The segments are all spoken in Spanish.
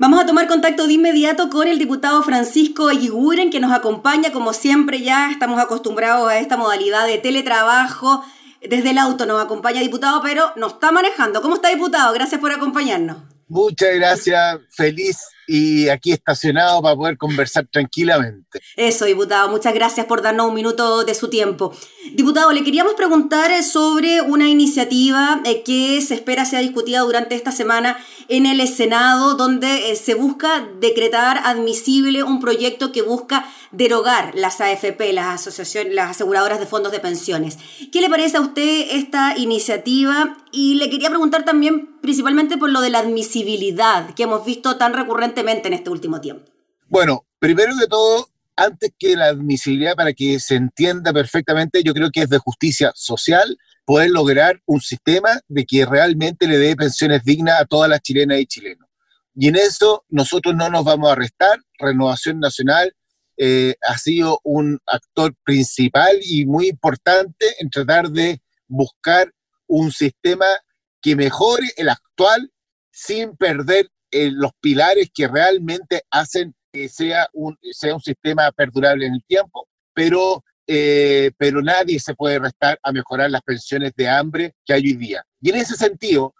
Vamos a tomar contacto de inmediato con el diputado Francisco Eguiguren, que nos acompaña, como siempre ya estamos acostumbrados a esta modalidad de teletrabajo. Desde el auto nos acompaña diputado, pero nos está manejando. ¿Cómo está diputado? Gracias por acompañarnos. Muchas gracias, feliz y aquí estacionado para poder conversar tranquilamente. Eso, diputado, muchas gracias por darnos un minuto de su tiempo. Diputado, le queríamos preguntar sobre una iniciativa eh, que se espera sea discutida durante esta semana en el Senado, donde eh, se busca decretar admisible un proyecto que busca derogar las AFP, las asociaciones, las aseguradoras de fondos de pensiones. ¿Qué le parece a usted esta iniciativa? Y le quería preguntar también principalmente por lo de la admisibilidad que hemos visto tan en este último tiempo. Bueno, primero de todo, antes que la admisibilidad, para que se entienda perfectamente, yo creo que es de justicia social poder lograr un sistema de que realmente le dé pensiones dignas a todas las chilenas y chilenos. Y en eso nosotros no nos vamos a restar. Renovación Nacional eh, ha sido un actor principal y muy importante en tratar de buscar un sistema que mejore el actual sin perder eh, los pilares que realmente hacen que sea un, sea un sistema perdurable en el tiempo, pero, eh, pero nadie se puede restar a mejorar las pensiones de hambre que hay hoy día. Y en ese sentido,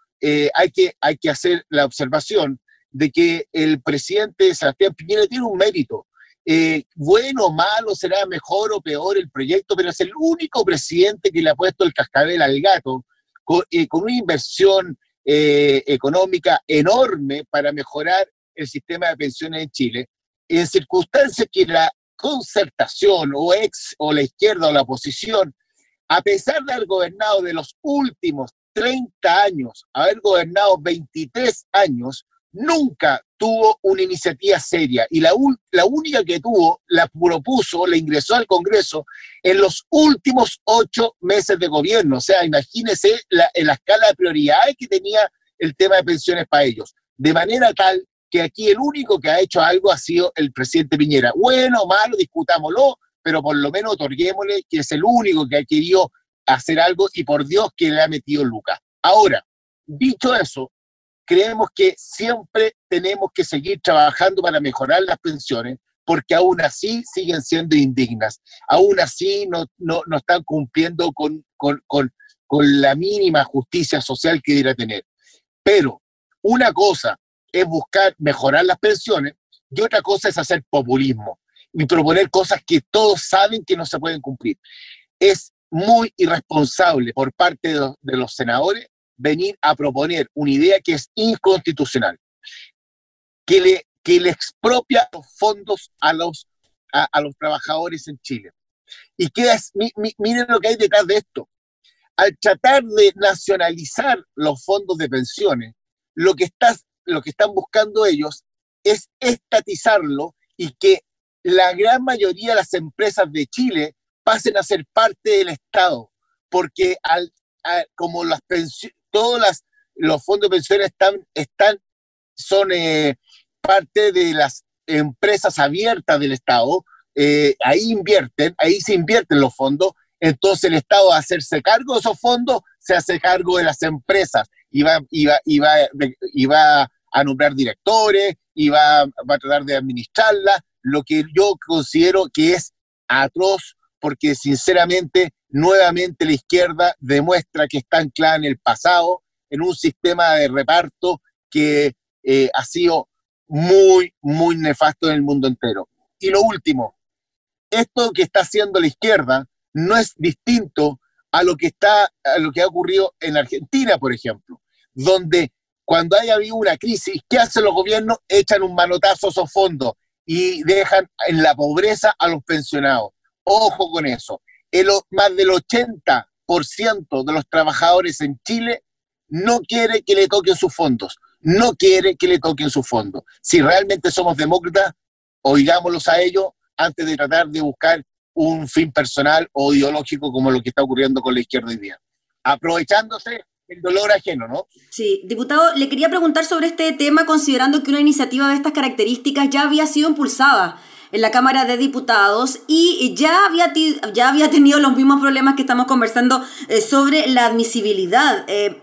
hay, que, hay que hacer la observación de que el presidente Sebastián Piñera tiene un mérito eh, bueno o malo, será mejor o peor el proyecto, pero es el único presidente que le ha puesto el cascabel al gato con, eh, una inversión eh, económica enorme para mejorar el sistema de pensiones en Chile, en circunstancias que la concertación o ex o la izquierda o la oposición, a pesar de haber gobernado de los últimos 30 años, haber gobernado 23 años, nunca tuvo una iniciativa seria y la, la única que tuvo la propuso, la ingresó al Congreso en los últimos ocho meses de gobierno. O sea, imagínese la, en la escala de prioridades que tenía el tema de pensiones para ellos. De manera tal que aquí el único que ha hecho algo ha sido el presidente Piñera. Bueno malo, discutámoslo, pero por lo menos otorguémosle que es el único que ha querido hacer algo y por Dios que le ha metido Lucas. Ahora, dicho eso, creemos que siempre tenemos que seguir trabajando para mejorar las pensiones, porque aún así siguen siendo indignas, aún así no, no, no están cumpliendo con, con, con, con la mínima justicia social que debería tener. Pero una cosa es buscar mejorar las pensiones y otra cosa es hacer populismo y proponer cosas que todos saben que no se pueden cumplir. Es muy irresponsable por parte de los senadores venir a proponer una idea que es inconstitucional, que le, que expropia los fondos a los, a, los trabajadores en Chile. Y miren lo que hay detrás de esto. Al tratar de nacionalizar los fondos de pensiones, lo que, lo que están buscando ellos es estatizarlo y que la gran mayoría de las empresas de Chile pasen a ser parte del Estado, porque al, como las pensiones, todos las, los fondos de pensiones están, están son eh, parte de las empresas abiertas del Estado, eh, ahí invierten, ahí se invierten los fondos, entonces el Estado a hacerse cargo de esos fondos, se hace cargo de las empresas y va, y va, y va, y va a nombrar directores y va, va a tratar de administrarla, lo que yo considero que es atroz porque sinceramente nuevamente la izquierda demuestra que está anclada en el pasado, en un sistema de reparto que eh, ha sido muy, muy nefasto en el mundo entero. Y lo último, esto que está haciendo la izquierda no es distinto a lo que, está, a lo que ha ocurrido en Argentina, por ejemplo, donde cuando haya habido una crisis, ¿qué hacen los gobiernos? Echan un manotazo a esos fondos y dejan en la pobreza a los pensionados. Ojo con eso. El, más del 80% de los trabajadores en Chile no quiere que le toquen sus fondos. No quiere que le toquen sus fondos. Si realmente somos demócratas, oigámoslos a ellos antes de tratar de buscar un fin personal o ideológico como lo que está ocurriendo con la izquierda hoy día. Aprovechándose el dolor ajeno, ¿no? Sí, diputado, le quería preguntar sobre este tema considerando que una iniciativa de estas características ya había sido impulsada en la Cámara de Diputados y ya había, ya había tenido los mismos problemas que estamos conversando eh, sobre la admisibilidad. Eh,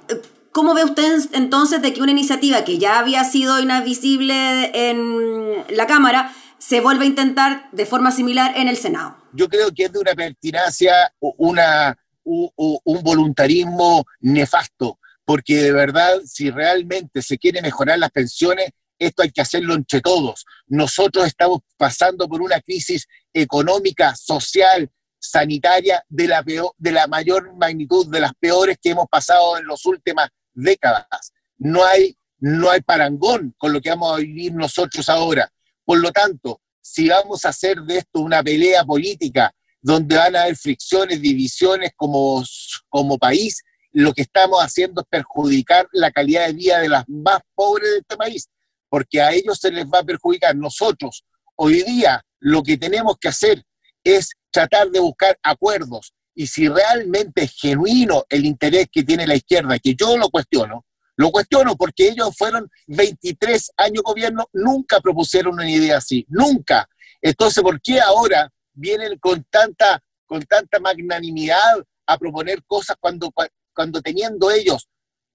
¿Cómo ve usted entonces de que una iniciativa que ya había sido inadmisible en la Cámara se vuelve a intentar de forma similar en el Senado? Yo creo que es de una pertinacia, una, un voluntarismo nefasto, porque de verdad, si realmente se quiere mejorar las pensiones, esto hay que hacerlo entre todos. Nosotros estamos pasando por una crisis económica, social, sanitaria de la, peor, de la mayor magnitud, de las peores que hemos pasado en las últimas décadas. No hay, no hay parangón con lo que vamos a vivir nosotros ahora. Por lo tanto, si vamos a hacer de esto una pelea política donde van a haber fricciones, divisiones como, como país, lo que estamos haciendo es perjudicar la calidad de vida de las más pobres de este país, porque a ellos se les va a perjudicar. Nosotros, hoy día, lo que tenemos que hacer es tratar de buscar acuerdos y si realmente es genuino el interés que tiene la izquierda, que yo lo cuestiono, lo cuestiono porque ellos fueron 23 años gobierno, nunca propusieron una idea así, nunca. Entonces, ¿por qué ahora vienen con tanta, con tanta magnanimidad a proponer cosas cuando, cuando teniendo ellos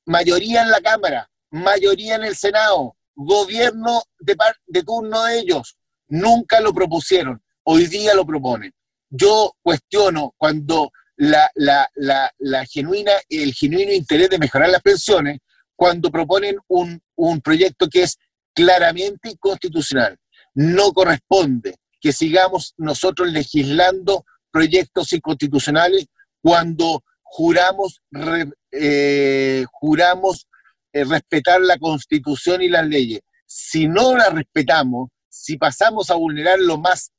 mayoría en la Cámara, mayoría en el Senado, gobierno de, de turno de ellos, nunca lo propusieron, hoy día lo proponen. Yo cuestiono cuando la, genuina, el genuino interés de mejorar las pensiones, cuando proponen un, un proyecto que es claramente inconstitucional. No corresponde que sigamos nosotros legislando proyectos inconstitucionales cuando juramos, eh, juramos respetar la constitución y las leyes. Si no la respetamos, si pasamos a vulnerar lo más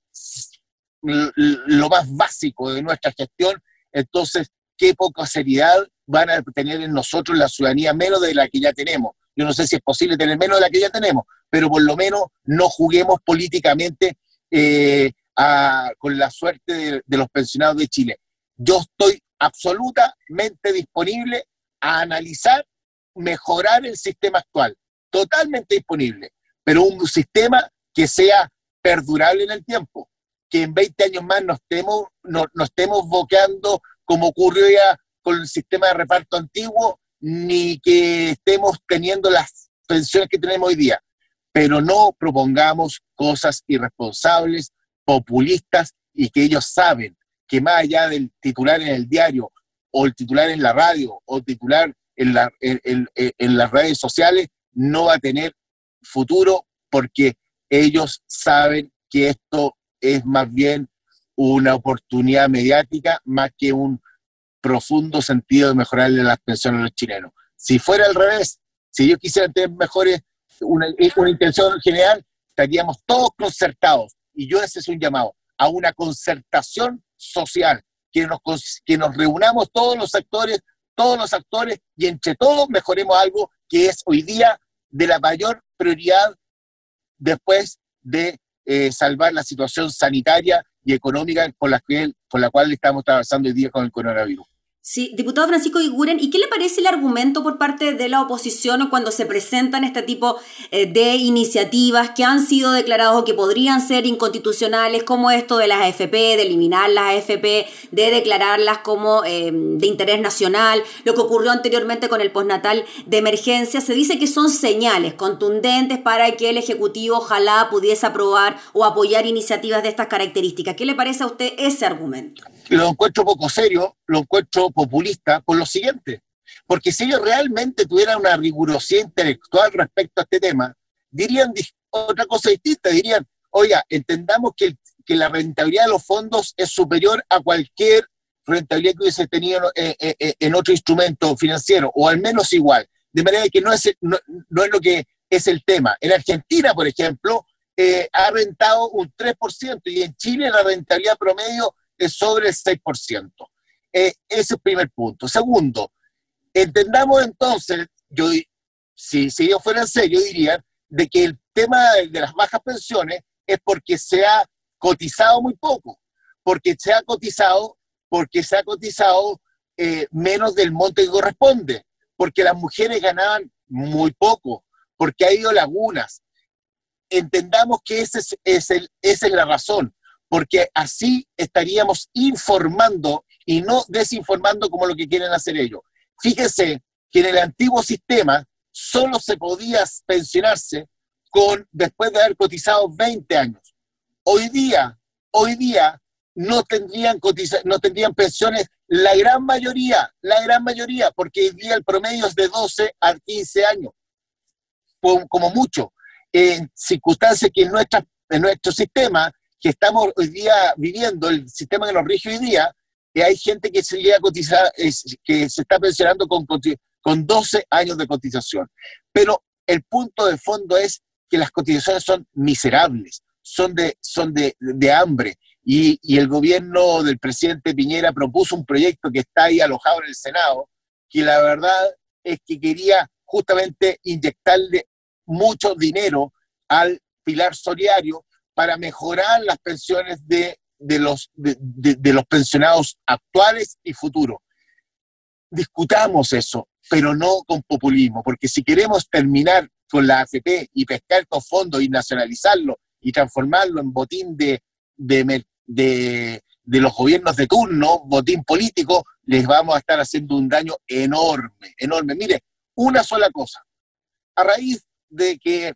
lo más básico de nuestra gestión, entonces qué poca seriedad van a tener en nosotros la ciudadanía menos de la que ya tenemos. Yo no sé si es posible tener menos de la que ya tenemos, pero por lo menos no juguemos políticamente eh, con la suerte de, los pensionados de Chile. Yo estoy absolutamente disponible a analizar, mejorar el sistema actual, totalmente disponible, pero un sistema que sea perdurable en el tiempo que en 20 años más nos estemos, no, estemos boqueando como ocurrió ya con el sistema de reparto antiguo, ni que estemos teniendo las pensiones que tenemos hoy día. Pero no propongamos cosas irresponsables, populistas y que ellos saben que más allá del titular en el diario o el titular en la radio o el titular en, la, en las redes sociales, no va a tener futuro porque ellos saben que esto es más bien una oportunidad mediática más que un profundo sentido de mejorarle las pensiones a los chilenos. Si fuera al revés, si yo quisiera tener mejores, una, una intención general, estaríamos todos concertados. Y yo ese es un llamado a una concertación social, que nos, que nos reunamos todos los actores, todos los actores, y entre todos mejoremos algo que es hoy día de la mayor prioridad después de eh, salvar la situación sanitaria y económica con la, que, con la cual estamos trabajando hoy día con el coronavirus. Sí, diputado Francisco Iguren, ¿y qué le parece el argumento por parte de la oposición cuando se presentan este tipo eh, de iniciativas que han sido declaradas o que podrían ser inconstitucionales, como esto de las AFP, de eliminar las AFP, de declararlas como eh, de interés nacional, lo que ocurrió anteriormente con el postnatal de emergencia? Se dice que son señales contundentes para que el Ejecutivo ojalá pudiese aprobar o apoyar iniciativas de estas características. ¿Qué le parece a usted ese argumento? Lo encuentro poco serio, lo encuentro populista por lo siguiente, porque si ellos realmente tuvieran una rigurosidad intelectual respecto a este tema, dirían otra cosa distinta, dirían, oiga, entendamos que, que la rentabilidad de los fondos es superior a cualquier rentabilidad que hubiese tenido en, en, otro instrumento financiero, o al menos igual, de manera que no es, no, no es lo que es el tema. En Argentina, por ejemplo, eh, ha rentado un 3% y en Chile la rentabilidad promedio sobre el 6%. Eh, ese es el primer punto. Segundo, entendamos entonces, yo, si, si ellos fueran serios, dirían de que el tema de, las bajas pensiones es porque se ha cotizado muy poco, porque se ha cotizado, porque se ha cotizado eh, menos del monte que corresponde, porque las mujeres ganaban muy poco, porque ha habido lagunas. Entendamos que ese es esa es la razón, porque así estaríamos informando y no desinformando como lo que quieren hacer ellos. Fíjese que en el antiguo sistema solo se podía pensionarse con, después de haber cotizado 20 años. Hoy día, hoy día no tendrían, no tendrían pensiones la gran mayoría, la gran mayoría, porque hoy día el promedio es de 12 a 15 años, como, mucho. En circunstancias que en, nuestra, en nuestro sistema, que estamos hoy día viviendo, el sistema que nos rige hoy día, que hay gente que se llega a cotizar, que se está pensionando con, con 12 años de cotización. Pero el punto de fondo es que las cotizaciones son miserables, son de, son de, hambre. Y, y, el gobierno del presidente Piñera propuso un proyecto que está ahí alojado en el Senado, que la verdad es que quería justamente inyectarle mucho dinero al pilar soliario para mejorar las pensiones de los, pensionados actuales y futuros. Discutamos eso, pero no con populismo, porque si queremos terminar con la AFP y pescar estos fondos y nacionalizarlo y transformarlo en botín de, de, los gobiernos de turno, botín político, les vamos a estar haciendo un daño enorme, enorme. Mire, una sola cosa. A raíz de que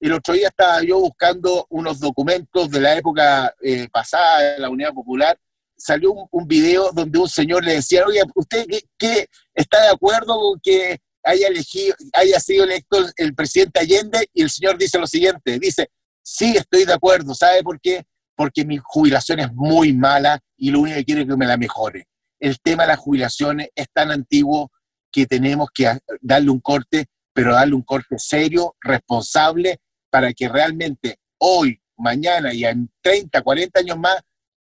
el otro día estaba yo buscando unos documentos de la época eh, pasada de la Unidad Popular. Salió un, video donde un señor le decía, oye, ¿usted qué, está de acuerdo con que haya, elegido, haya sido electo el, presidente Allende? Y el señor dice lo siguiente, dice, sí, estoy de acuerdo. ¿Sabe por qué? Porque mi jubilación es muy mala y lo único que quiero es que me la mejore. El tema de las jubilaciones es tan antiguo que tenemos que darle un corte, pero darle un corte serio, responsable para que realmente hoy, mañana y en 30, 40 años más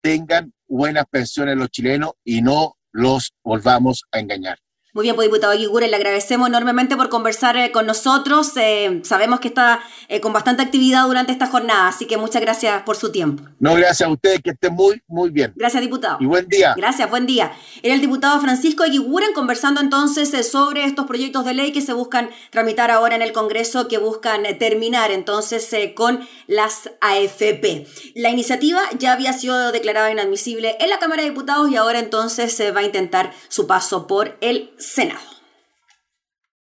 tengan buenas pensiones los chilenos y no los volvamos a engañar. Muy bien, pues diputado Aguiguren, le agradecemos enormemente por conversar eh, con nosotros. Eh, sabemos que está eh, con bastante actividad durante esta jornada, así que muchas gracias por su tiempo. No, gracias a ustedes, que estén muy, muy bien. Gracias, diputado. Y buen día. Gracias, buen día. Era el diputado Francisco Aguiguren conversando entonces sobre estos proyectos de ley que se buscan tramitar ahora en el Congreso, que buscan terminar entonces con las AFP. La iniciativa ya había sido declarada inadmisible en la Cámara de Diputados y ahora entonces se va a intentar su paso por el Senado.